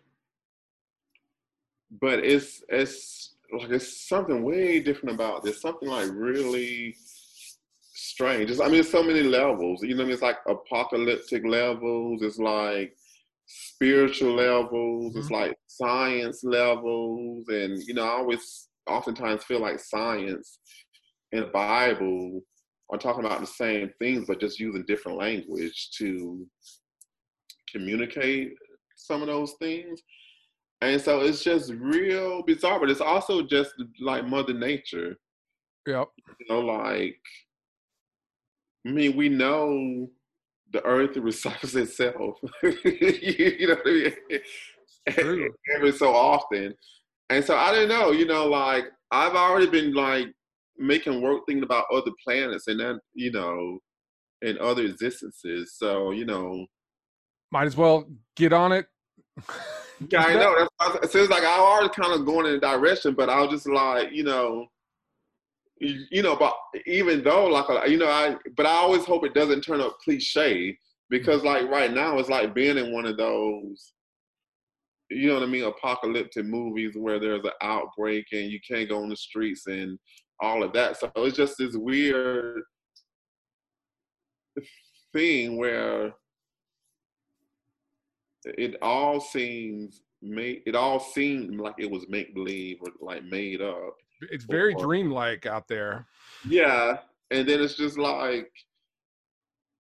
but it's it's like it's something way different about this. Something like really strange. It's, I mean, it's so many levels. You know, I mean? it's like apocalyptic levels. It's like spiritual levels. It's mm-hmm. like science levels, and you know, I always oftentimes feel like science and the Bible are talking about the same things, but just using different language to communicate some of those things. And so it's just real bizarre, but it's also just like Mother Nature. Yep. You know, like I mean, we know the earth recycles itself. you know what I mean? Every so often. And so I don't know, you know, like I've already been like making work thinking about other planets and then, you know, and other existences. So, you know, Might as well get on it. yeah, I know. That's, why I- it seems like I already kind of going in a direction, but I was just like, you know, you, you know, but even though, like, you know, I, but I always hope it doesn't turn up cliche because, like, right now it's like being in one of those, you know what I mean, apocalyptic movies where there's an outbreak and you can't go on the streets and all of that. So it's just this weird thing where it all seems made it all seemed like it was make believe or like made up It's very Or- dreamlike out there. yeah and then it's just like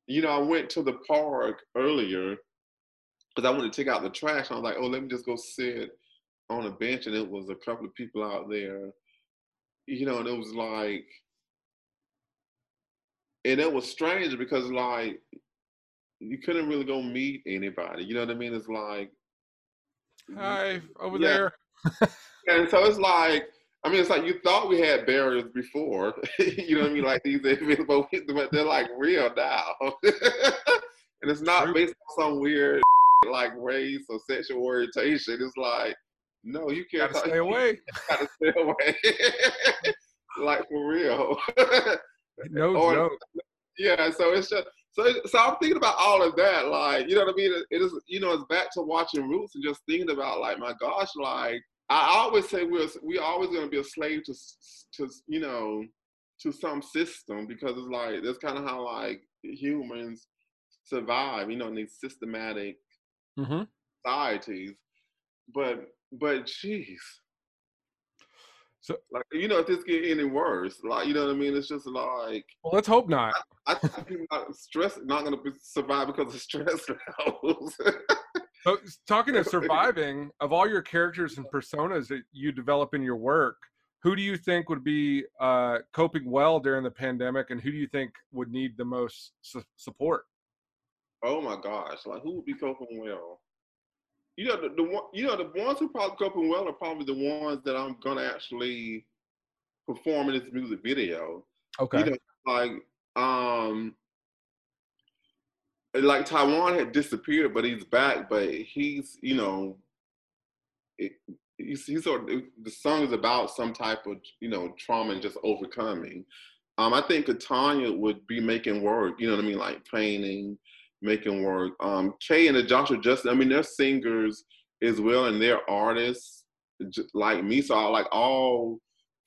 you know i went to the park earlier because i wanted to take out the trash i was like oh let me just go sit on a bench and it was a couple of people out there you know and it was like and it was strange because like you couldn't really go meet anybody you know what i mean it's like Hi, over Yeah. there. And so it's like, I mean, it's like you thought we had barriers before, you know what I mean? Like these events, but, they're like real now. and it's not based on some weird like race or sexual orientation. It's like, no, you can't Gotta stay away. gotta stay away. like for real. No Or- joke. yeah, so it's just so so I'm thinking about all of that, like you know what I mean. It, is you know it's back to watching Roots and just thinking about like my gosh, like I always say we're we always gonna be a slave to to you know to some system because it's like that's kind of how like humans survive, you know, in these systematic Mm-hmm. societies. But but jeez. So- like you know, if this get any worse, like you know what I mean, it's just like Well, let's hope not. I think people are stress not gonna be, survive because of stress levels. So, talking of surviving, of all your characters and personas that you develop in your work, who do you think would be uh, coping well during the pandemic, and who do you think would need the most su- support? oh my gosh, like who would be coping well? You know, the, the one, you know, the ones who probably coping well are probably the ones that I'm gonna actually perform in this music video. Okay. You know, like um, like Taiwan had disappeared, but he's back. But he's, you know, it, he's, he's sort of the song is about some type of, you know, trauma and just overcoming. Um, I think Katonya would be making work. You know what I mean, like painting, making work. Um, Kay and the Joshua Justin. I mean, they're singers as well, and they're artists like me. So I like all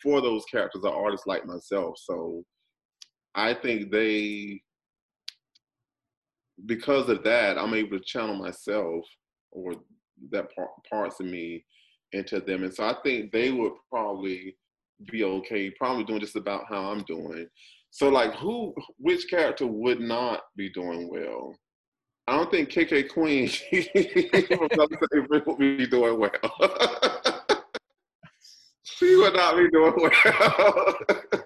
four of those characters are artists like myself. So I think they, because of that, I'm able to channel myself or that part, parts of me into them. And so I think they would probably be okay, probably doing just about how I'm doing. So like who, which character would not be doing well? I don't think KK Queen from Southern State would be doing well. she would not be doing well.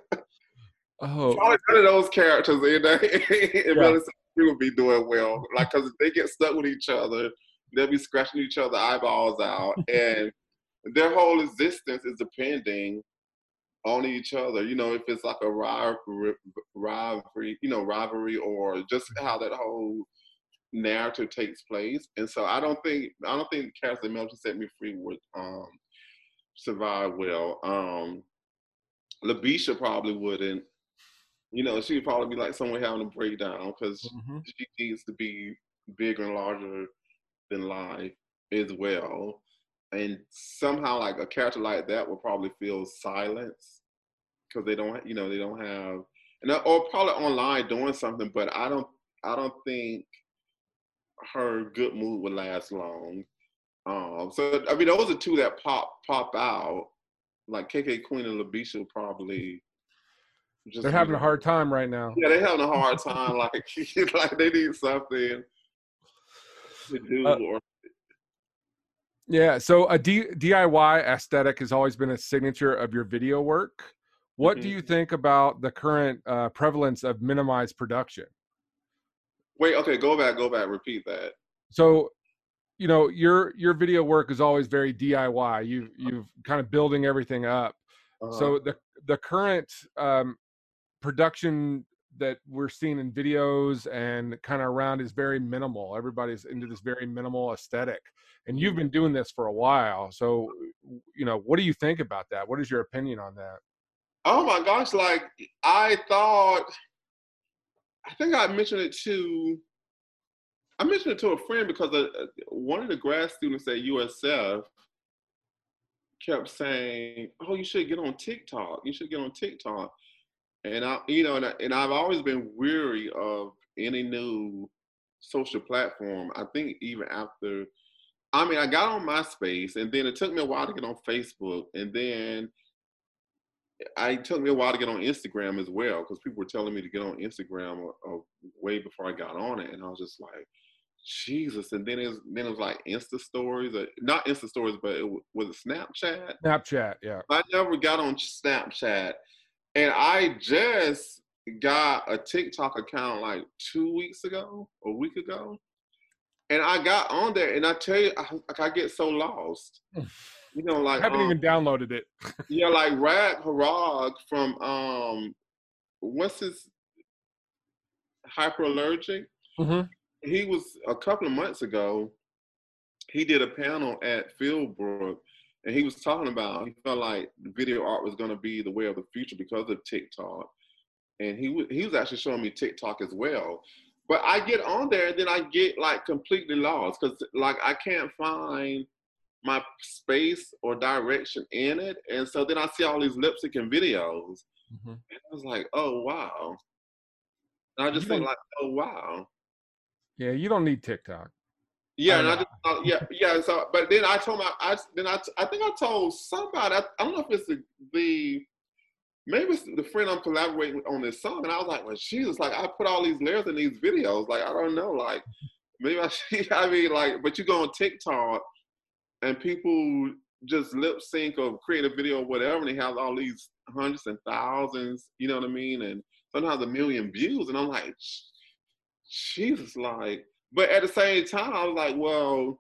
Oh, Probably none of those characters in there in Yeah. She would be doing well. Like, because if they get stuck with each other, they'll be scratching each other eyeballs out, and their whole existence is depending on each other. You know, if it's like a rivalry, rivalry, you know, rivalry, or just how that whole narrative takes place. And so, I don't think I don't think the character Milton Set Me Free would um, survive well. Um, Labisha probably wouldn't. You know, she'd probably be like someone having a breakdown because mhm. she needs to be bigger and larger than life as well. And somehow, like a character like that would probably feel silence because they don't, you know, they don't have, and or probably online doing something. But I don't, I don't think her good mood would last long. Um, so I mean, those are two that pop pop out. Like KK Queen and Labisha probably. Just They're having a hard time right now. yeah, they're having a hard time. Like, like they need something to do. Uh, or Yeah. So a D- DIY aesthetic has always been a signature of your video work. What do Mhm. you think about the current uh, prevalence of minimized production? Wait, okay, go back, go back, repeat that. So, you know, your your video work is always very DIY. You you've kind of building everything up. Uh-huh. So the the current um, production that we're seeing in videos and kind of around is very minimal. Everybody's into this very minimal aesthetic, and you've been doing this for a while. So, you know, what do you think about that? What is your opinion on that? oh my gosh, like I thought, I think I mentioned it to, I mentioned it to a friend because uh, uh, one of the grad students at USF kept saying, "Oh, you should get on TikTok. You should get on TikTok." And I, you know, and, I, and I've always been weary of any new social platform. I think even after, I mean, I got on MySpace, and then it took me a while to get on Facebook, and then I took me a while to get on Instagram as well because people were telling me to get on Instagram uh, uh, way before I got on it, and I was just like, Jesus. And then it was then it was like Insta stories, or not Insta stories, but it was, was it Snapchat. Snapchat, yeah. I never got on Snapchat, and I just got a TikTok account like two weeks ago, a week ago, and I got on there, and I tell you, I, like I get so lost. You know, I haven't um, even downloaded it. yeah, like Rag Harag from um, what's his hyperallergic? Mhm. He was a couple of months ago. He did a panel at Fieldbrook, and he was talking about he felt like video art was going to be the way of the future because of TikTok, and he was he was actually showing me TikTok as well. But I get on there, and then I get like completely lost because like I can't find my space or direction in it. And so then I see all these lip syncing videos. Mhm. And I was like, oh wow. And I just think like, oh wow. Yeah, you don't need TikTok. Yeah, and I just thought, yeah, yeah. So, but then I told my, I then I, I think I told somebody. I, I don't know if it's the, the maybe it's the friend I'm collaborating with on this song, and I was like, well, Jesus, like I put all these layers in these videos. Like I don't know, like maybe I should. I mean, like, but you go on TikTok, and people just lip sync or create a video or whatever, and they have all these hundreds and thousands. You know what I mean? And sometimes a million views, and I'm like, Jesus, like. But at the same time, I was like, well,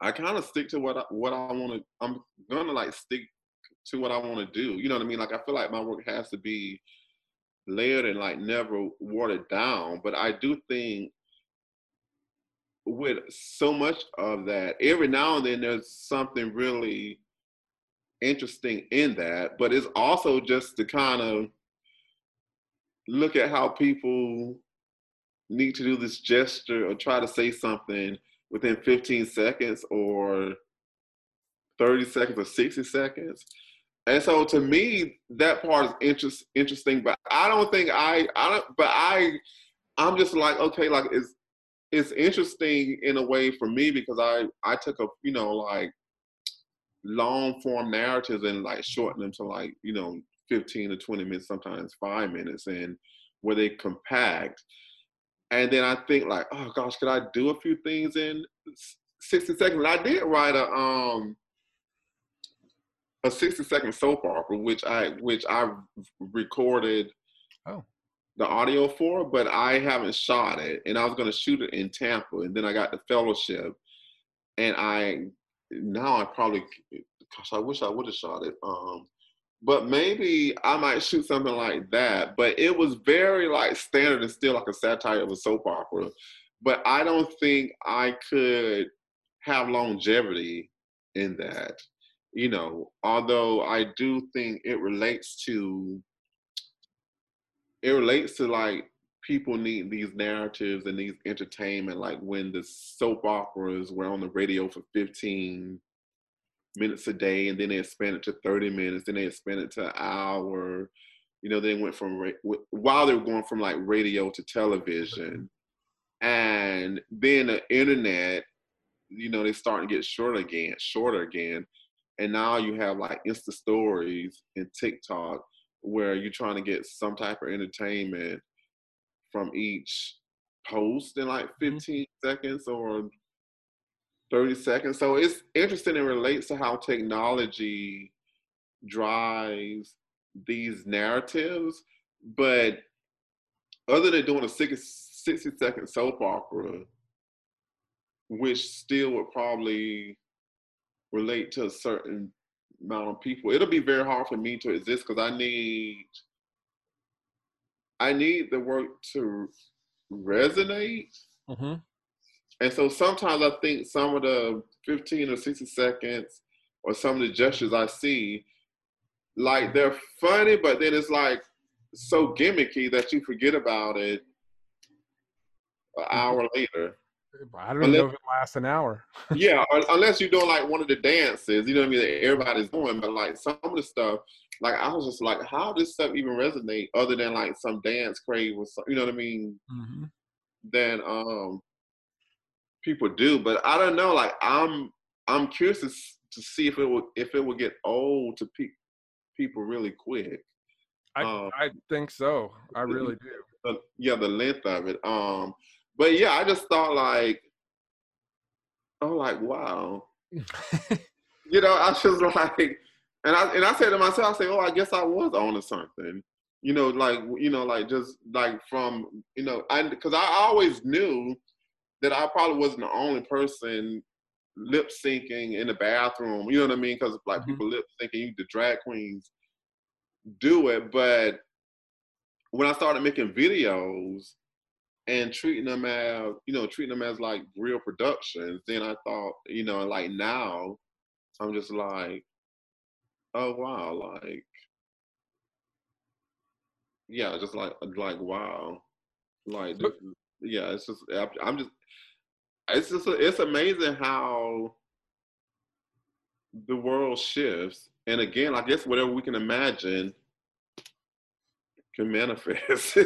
I kind of stick to what I, what I want to. I'm gonna like stick to what I want to do. You know what I mean? Like I feel like my work has to be layered and like never watered down. But I do think with so much of that, every now and then there's something really interesting in that. But it's also just to kind of look at how people need to do this gesture or try to say something within 15 seconds or 30 seconds or 60 seconds. And so to me, that part is interest, interesting, but I don't think I, I don't, but I, I'm just like, okay, like it's, it's interesting in a way for me because I, I took a, you know, like long form narratives and like shorten them to like, you know, 15 to 20 minutes, sometimes five minutes and where they compact. And then I think like, oh gosh, could I do a few things in 60 seconds? I did write a um a 60 second soap opera, which I which I recorded Oh. The audio for, but I haven't shot it. And I was gonna shoot it in Tampa, and then I got the fellowship, and I now I probably gosh, I wish I would have shot it. Um, but maybe I might shoot something like that. But it was very like standard and still like a satire of a soap opera. But I don't think I could have longevity in that. You know, although I do think it relates to it relates to like people need these narratives and these entertainment like when the soap operas were on the radio for 15 minutes a day and then they expanded to 30 minutes then they expanded to an hour. You know they went from ra- while they were going from like radio to television. Mm-hmm. And then the internet you know they starting to get shorter again shorter again. And now you have like insta stories and tiktok where you're trying to get some type of entertainment from each post in like mm-hmm. 15 seconds or 30 seconds. So it's interesting and relates to how technology drives these narratives. But other than doing a 60, 60 second soap opera, which still would probably relate to a certain amount of people, it'll be very hard for me to exist because I need I need the work to resonate. Mm-hmm. And so sometimes I think some of the 15 or 60 seconds or some of the gestures I see, like they're funny, but then it's like so gimmicky that you forget about it an hour later. I don't Unless- know if it lasts an hour. yeah, unless you're doing like one of the dances, you know what I mean, everybody's doing. But like some of the stuff, like I was just like, how does stuff even resonate other than like some dance crave or something, you know what I mean? Mm-hmm. than um people do. But I don't know. Like I'm I'm curious to, to see if it will if it will get old to pe- people really quick. I, Um, I think so. I really do. the, yeah, the length of it. Um, but yeah, I just thought like, oh, like wow, you know, I was just like, and I and I said to myself, I say, oh, I guess I was on to something. You know, like you know, like just like from you know, I because I always knew that I probably wasn't the only person lip syncing in the bathroom. You know what I mean? Because like Mhm. people lip syncing, the drag queens do it, but when I started making videos and treating them as you know treating them as like real productions, then I thought you know like now I'm just like, oh wow, like yeah, just like like wow, like this yeah, it's just I'm- I'm just it's just it's amazing how the world shifts. And again, I guess whatever we can imagine can manifest.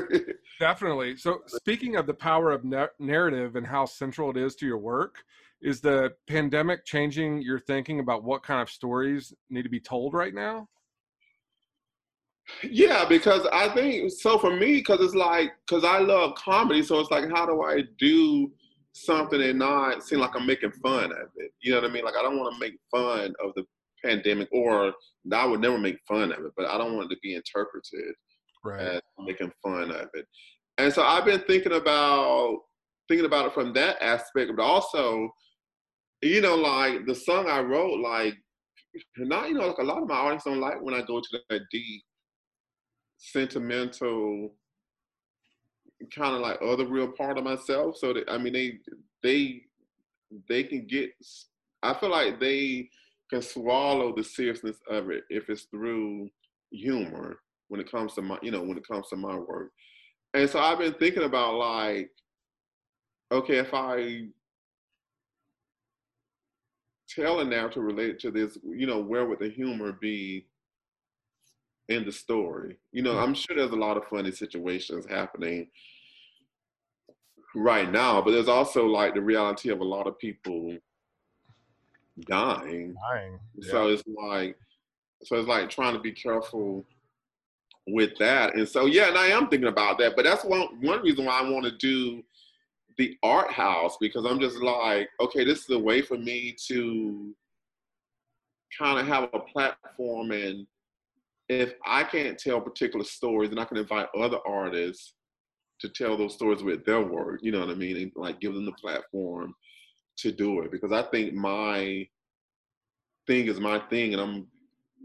Definitely. So, speaking of the power of na- narrative and how central it is to your work, is the pandemic changing your thinking about what kind of stories need to be told right now? Yeah, because I think so for me, because it's like, because I love comedy, so it's like, how do I do something and not seem like I'm making fun of it? You know what I mean? Like, I don't want to make fun of the pandemic, or I would never make fun of it, but I don't want it to be interpreted right. making fun of it. And so I've been thinking about thinking about it from that aspect, but also, you know, like the song I wrote, like not, you know, like a lot of my audience don't like when I go to that deep sentimental kind of like other real part of myself. So that I mean they they they can get I feel like they can swallow the seriousness of it if it's through humor when it comes to my you know when it comes to my work. And so I've been thinking about like, okay, if I tell a narrative related to this, you know, where would the humor be in the story. You know, hmm. I'm sure there's a lot of funny situations happening right now, but there's also like the reality of a lot of people dying. Dying. Yeah. So it's like, so it's like trying to be careful with that. And so yeah, and I am thinking about that. But that's one one reason why I want to do the art house because I'm just like, okay, this is a way for me to kind of have a platform and if I can't tell particular stories, then I can invite other artists to tell those stories with their work. You know what I mean? And like give them the platform to do it because I think my thing is my thing, and I'm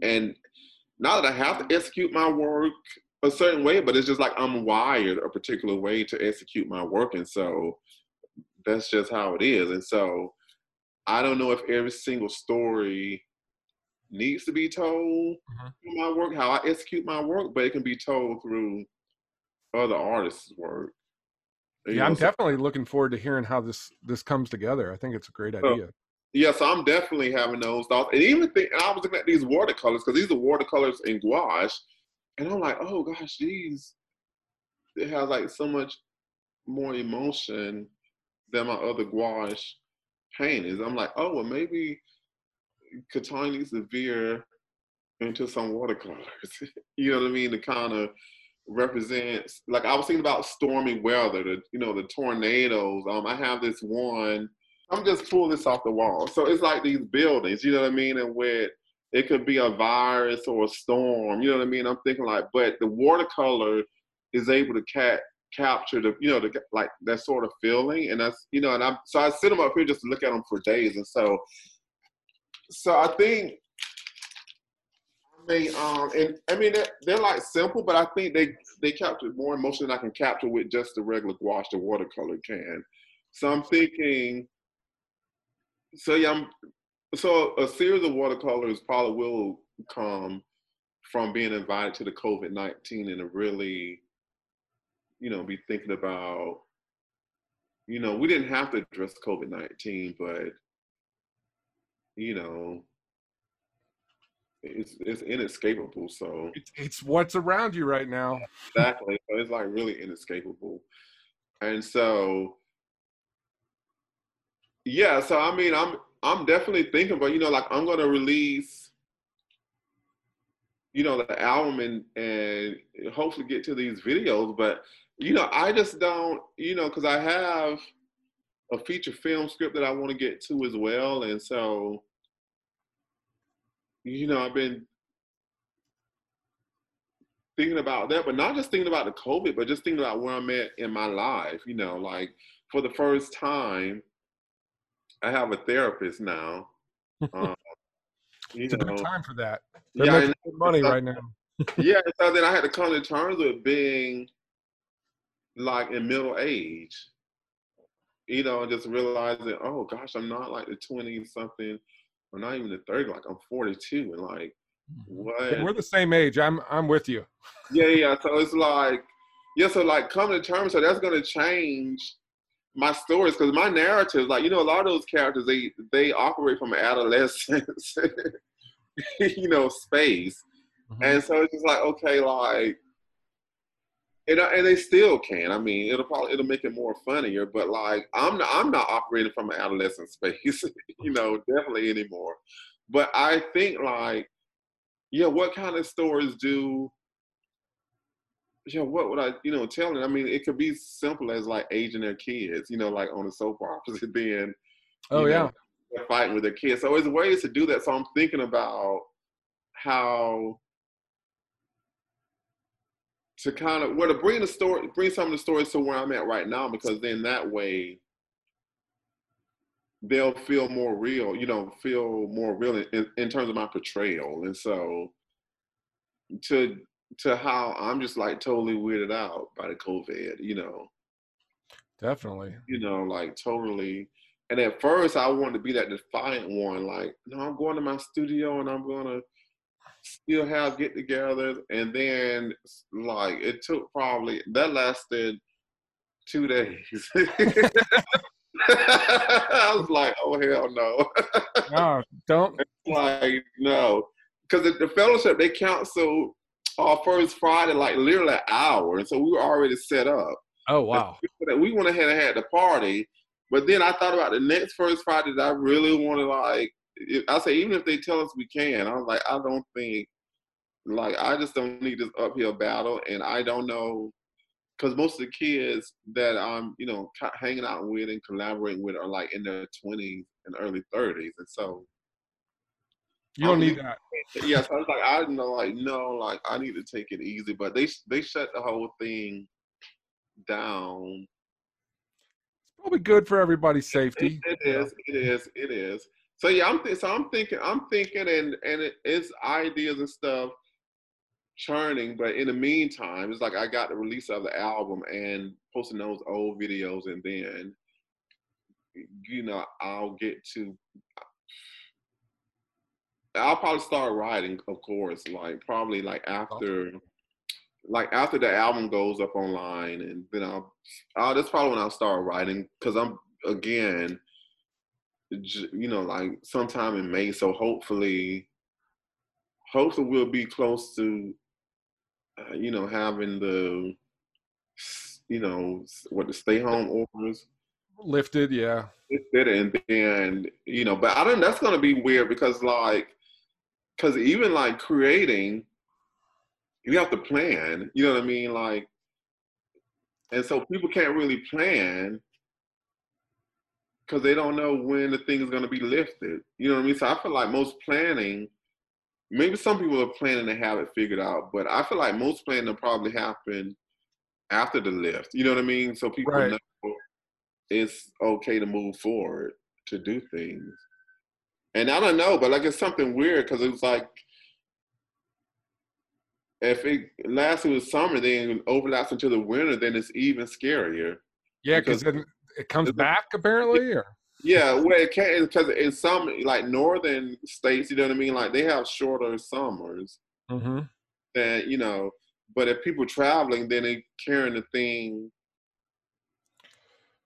and not that I have to execute my work a certain way, but it's just like I'm wired a particular way to execute my work, and so that's just how it is. And so I don't know if every single story needs to be told mm-hmm. through my work, how I execute my work, but it can be told through other artists' work. You yeah, know, I'm so, definitely looking forward to hearing how this this comes together. I think it's a great idea. Yeah, so I'm definitely having those thoughts, and even think, and I was looking at these watercolors because these are watercolors in gouache, and I'm like, oh gosh, these it has like so much more emotion than my other gouache paintings. I'm like, oh well, maybe Katonya needs veer into some watercolors. you know what I mean? To kind of represent, like I was thinking about stormy weather, the you know the tornadoes. Um, I have this one. I'm just pull this off the wall. So it's like these buildings. You know what I mean? And where it could be a virus or a storm. You know what I mean? I'm thinking like, but the watercolor is able to cat capture the you know the like that sort of feeling and that's you know and i'm so i sit them up here just to look at them for days and so so I think I mean, um, and I mean they're, they're, like simple, but I think they they capture more emotion than I can capture with just the regular gouache, the watercolor can. So I'm thinking, so yeah, I'm, so a series of watercolors probably will come from being invited to the COVID nineteen and to really, you know, be thinking about, you know, we didn't have to address COVID nineteen, but you know, it's it's inescapable. So it's, it's what's around you right now. exactly. So it's like really inescapable. And so yeah, so I mean I'm I'm definitely thinking but you know, like I'm gonna release, you know, the album and and hopefully get to these videos, but you know, I just don't, you know, because I have a feature film script that I want to get to as well. And so, you know, I've been thinking about that, but not just thinking about the COVID, but just thinking about where I'm at in my life. You know, like for the first time, I have a therapist now. Um, it's know, a good time for that. They're yeah, making money right now. yeah, so then I had to come to terms with being like in middle age you know, and just realizing, oh gosh, I'm not like the 20 something, or not even the 30, like I'm 42, and like, mm-hmm. what? We're the same age. I'm I'm with you. yeah, yeah. So it's like, yeah, so like coming to terms, so that's gonna change my stories because my narratives, like you know, a lot of those characters they they operate from adolescence, you know, space, Mhm. and so it's just like okay, like. And, and they still can. I mean, it'll probably it'll make it more funnier, but like I'm not, I'm not operating from an adolescent space, you know, definitely anymore. But I think like, yeah, what kind of stories do yeah, what would I, you know, tell them? I mean, it could be simple as like aging their kids, you know, like on the soap operas, and then oh yeah. know, fighting with their kids. So there's ways to do that. So I'm thinking about how to kind of well to bring the story, bring some of the stories to where I'm at right now, because then that way they'll feel more real, you know, feel more real in, in terms of my portrayal. And so to to how I'm just like totally weirded out by the COVID, you know, Definitely. you know, like totally. And at first, I wanted to be that defiant one, like, no, I'm going to my studio and I'm gonna still have get-togethers. And then, like, it took probably that lasted two days. I was like, oh hell no. No, don't. like no, because the, the fellowship they canceled our first Friday like literally an hour, and so we were already set up. Oh wow. We went ahead and had the party, but then I thought about the next first Friday that I really want to like. I say even if they tell us we can, I was like, I don't think, like I just don't need this uphill battle, and I don't know. Because most of the kids that I'm, you know, hanging out with and collaborating with are like in their 20s and early 30s, and so You don't need that. yes, I was like, I know, like, no, like, I need to take it easy. But they they shut the whole thing down. It's probably good for everybody's safety. it know. is, it is, it is. So yeah, I'm th- so I'm thinking, I'm thinking, and and it, it's ideas and stuff churning. But in the meantime, it's like I got the release of the album and posting those old videos, and then you know I'll get to. I'll probably start writing, of course, like probably like after, like after the album goes up online, and then I'll, I'll that's probably when I'll start writing because I'm again, you know, like sometime in May. So hopefully, hopefully we'll be close to, uh, you know, having the, you know, what the stay home orders Lifted, yeah. it, and then you know, but I don't. That's gonna be weird because like, because even like creating, you have to plan. You know what I mean? Like, and so people can't really plan because they don't know when the thing is gonna be lifted. You know what I mean? So I feel like most planning. Maybe some people are planning to have it figured out, but I feel like most planning will probably happen after the lift. You know what I mean? So people Right. know it's okay to move forward to do things. And I don't know, but like it's something weird because it was like if it lasted with summer, then it overlaps into the winter, then it's even scarier. Yeah, because then it comes back apparently, or Yeah, well, it can't because in some like northern states, you know what I mean. Like they have shorter summers mm-hmm. than you know. But if people traveling, then they carrying the thing,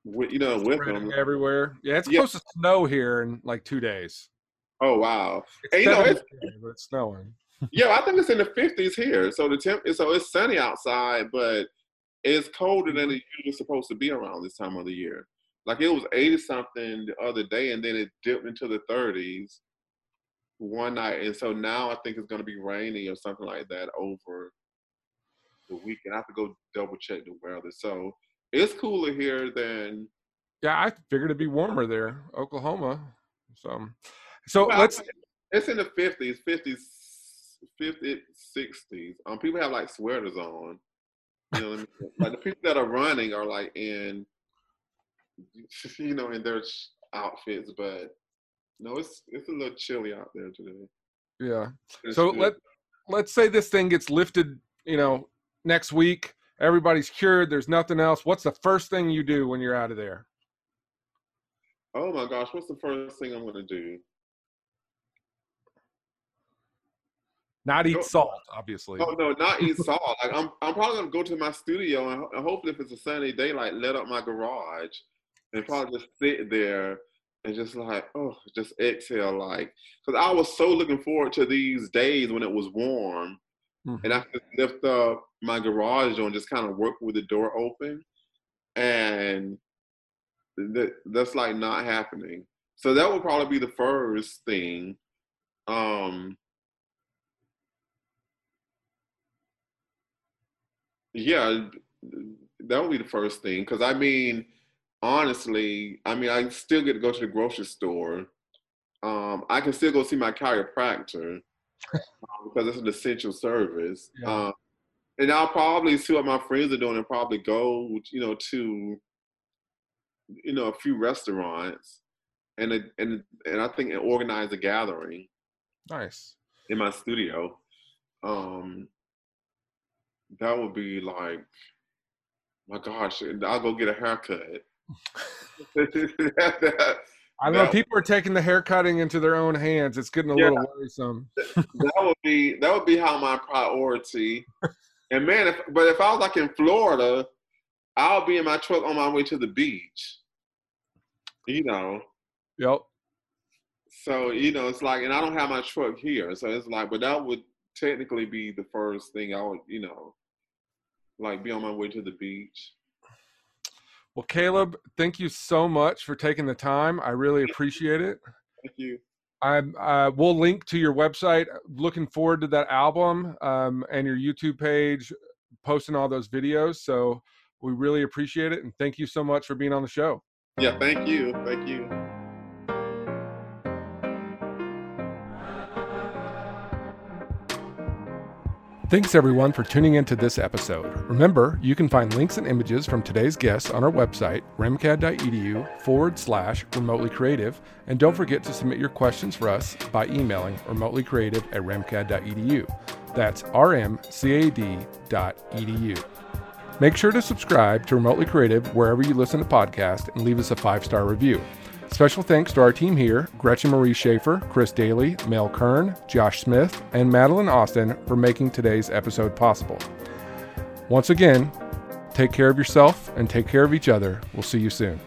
with, you know, with them. everywhere. Yeah, it's Yeah. supposed to snow here in like two days. Oh wow! It's And, you know, it's- but it's snowing. Yeah, I think it's in the fifties here. So the temp, so it's sunny outside, but it's colder than mm-hmm. it usually supposed to be around this time of the year. Like it was eighty something the other day, and then it dipped into the thirties one night, and so now I think it's going to be rainy or something like that over the weekend. I have to go double check the weather. So it's cooler here than. Yeah, I figured it'd be warmer there, Oklahoma. So, so Well, let's. It's in the fifties, fifties, fifties, sixties. Um, people have like sweaters on. You know, what I mean? like the people that are running are like in, you know, in their outfits. But no, it's it's a little chilly out there today. Yeah. It's So good. let let's say this thing gets lifted. You know, next week, everybody's cured. There's nothing else. What's the first thing you do when you're out of there? Oh my gosh, what's the first thing I'm gonna do? Not eat salt, obviously. Oh no, not eat salt. Like I'm, I'm probably gonna go to my studio and, ho- and hopefully, if it's a sunny day, like let up my garage and probably just sit there and just like, oh, just exhale, like, because I was so looking forward to these days when it was warm, Mhm. and I could lift up my garage door and just kind of work with the door open, and that that's like not happening. So that would probably be the first thing. Um, yeah, that would be the first thing. Because I mean, honestly, I mean, I still get to go to the grocery store. Um, I can still go see my chiropractor um, because it's an essential service. Yeah. Um, and I'll probably see what my friends are doing and probably go, you know, to, you know, a few restaurants, and a, and and I think organize a gathering Nice. in my studio. Um, that would be like, my gosh, I'll go get a haircut. I know people are taking the hair cutting into their own hands. It's getting a Yeah. little worrisome. that would be that would be how my priority. And man, if but if I was like in Florida, I'll be in my truck on my way to the beach. You know, Yep. so you know it's like, and I don't have my truck here, so it's like, but that would technically be the first thing I would, you know, like be on my way to the beach. Well, Caleb, thank you so much for taking the time. I really appreciate it. Thank you. I'm uh, we'll link to your website. Looking forward to that album um, and your YouTube page, posting all those videos. So we really appreciate it, and thank you so much for being on the show. Yeah, thank you, thank you. Thanks everyone for tuning into this episode. Remember, you can find links and images from today's guests on our website, remcad.edu forward slash remotely creative. And don't forget to submit your questions for us by emailing remotely creative at remcad.edu. That's rmcad.edu. Make sure to subscribe to Remotely Creative wherever you listen to podcasts and leave us a five star review. Special thanks to our team here Gretchen Marie Schaefer, Chris Daly, Mel Kern, Josh Smith, and Madeline Austin for making today's episode possible. Once again, take care of yourself and take care of each other. We'll see you soon.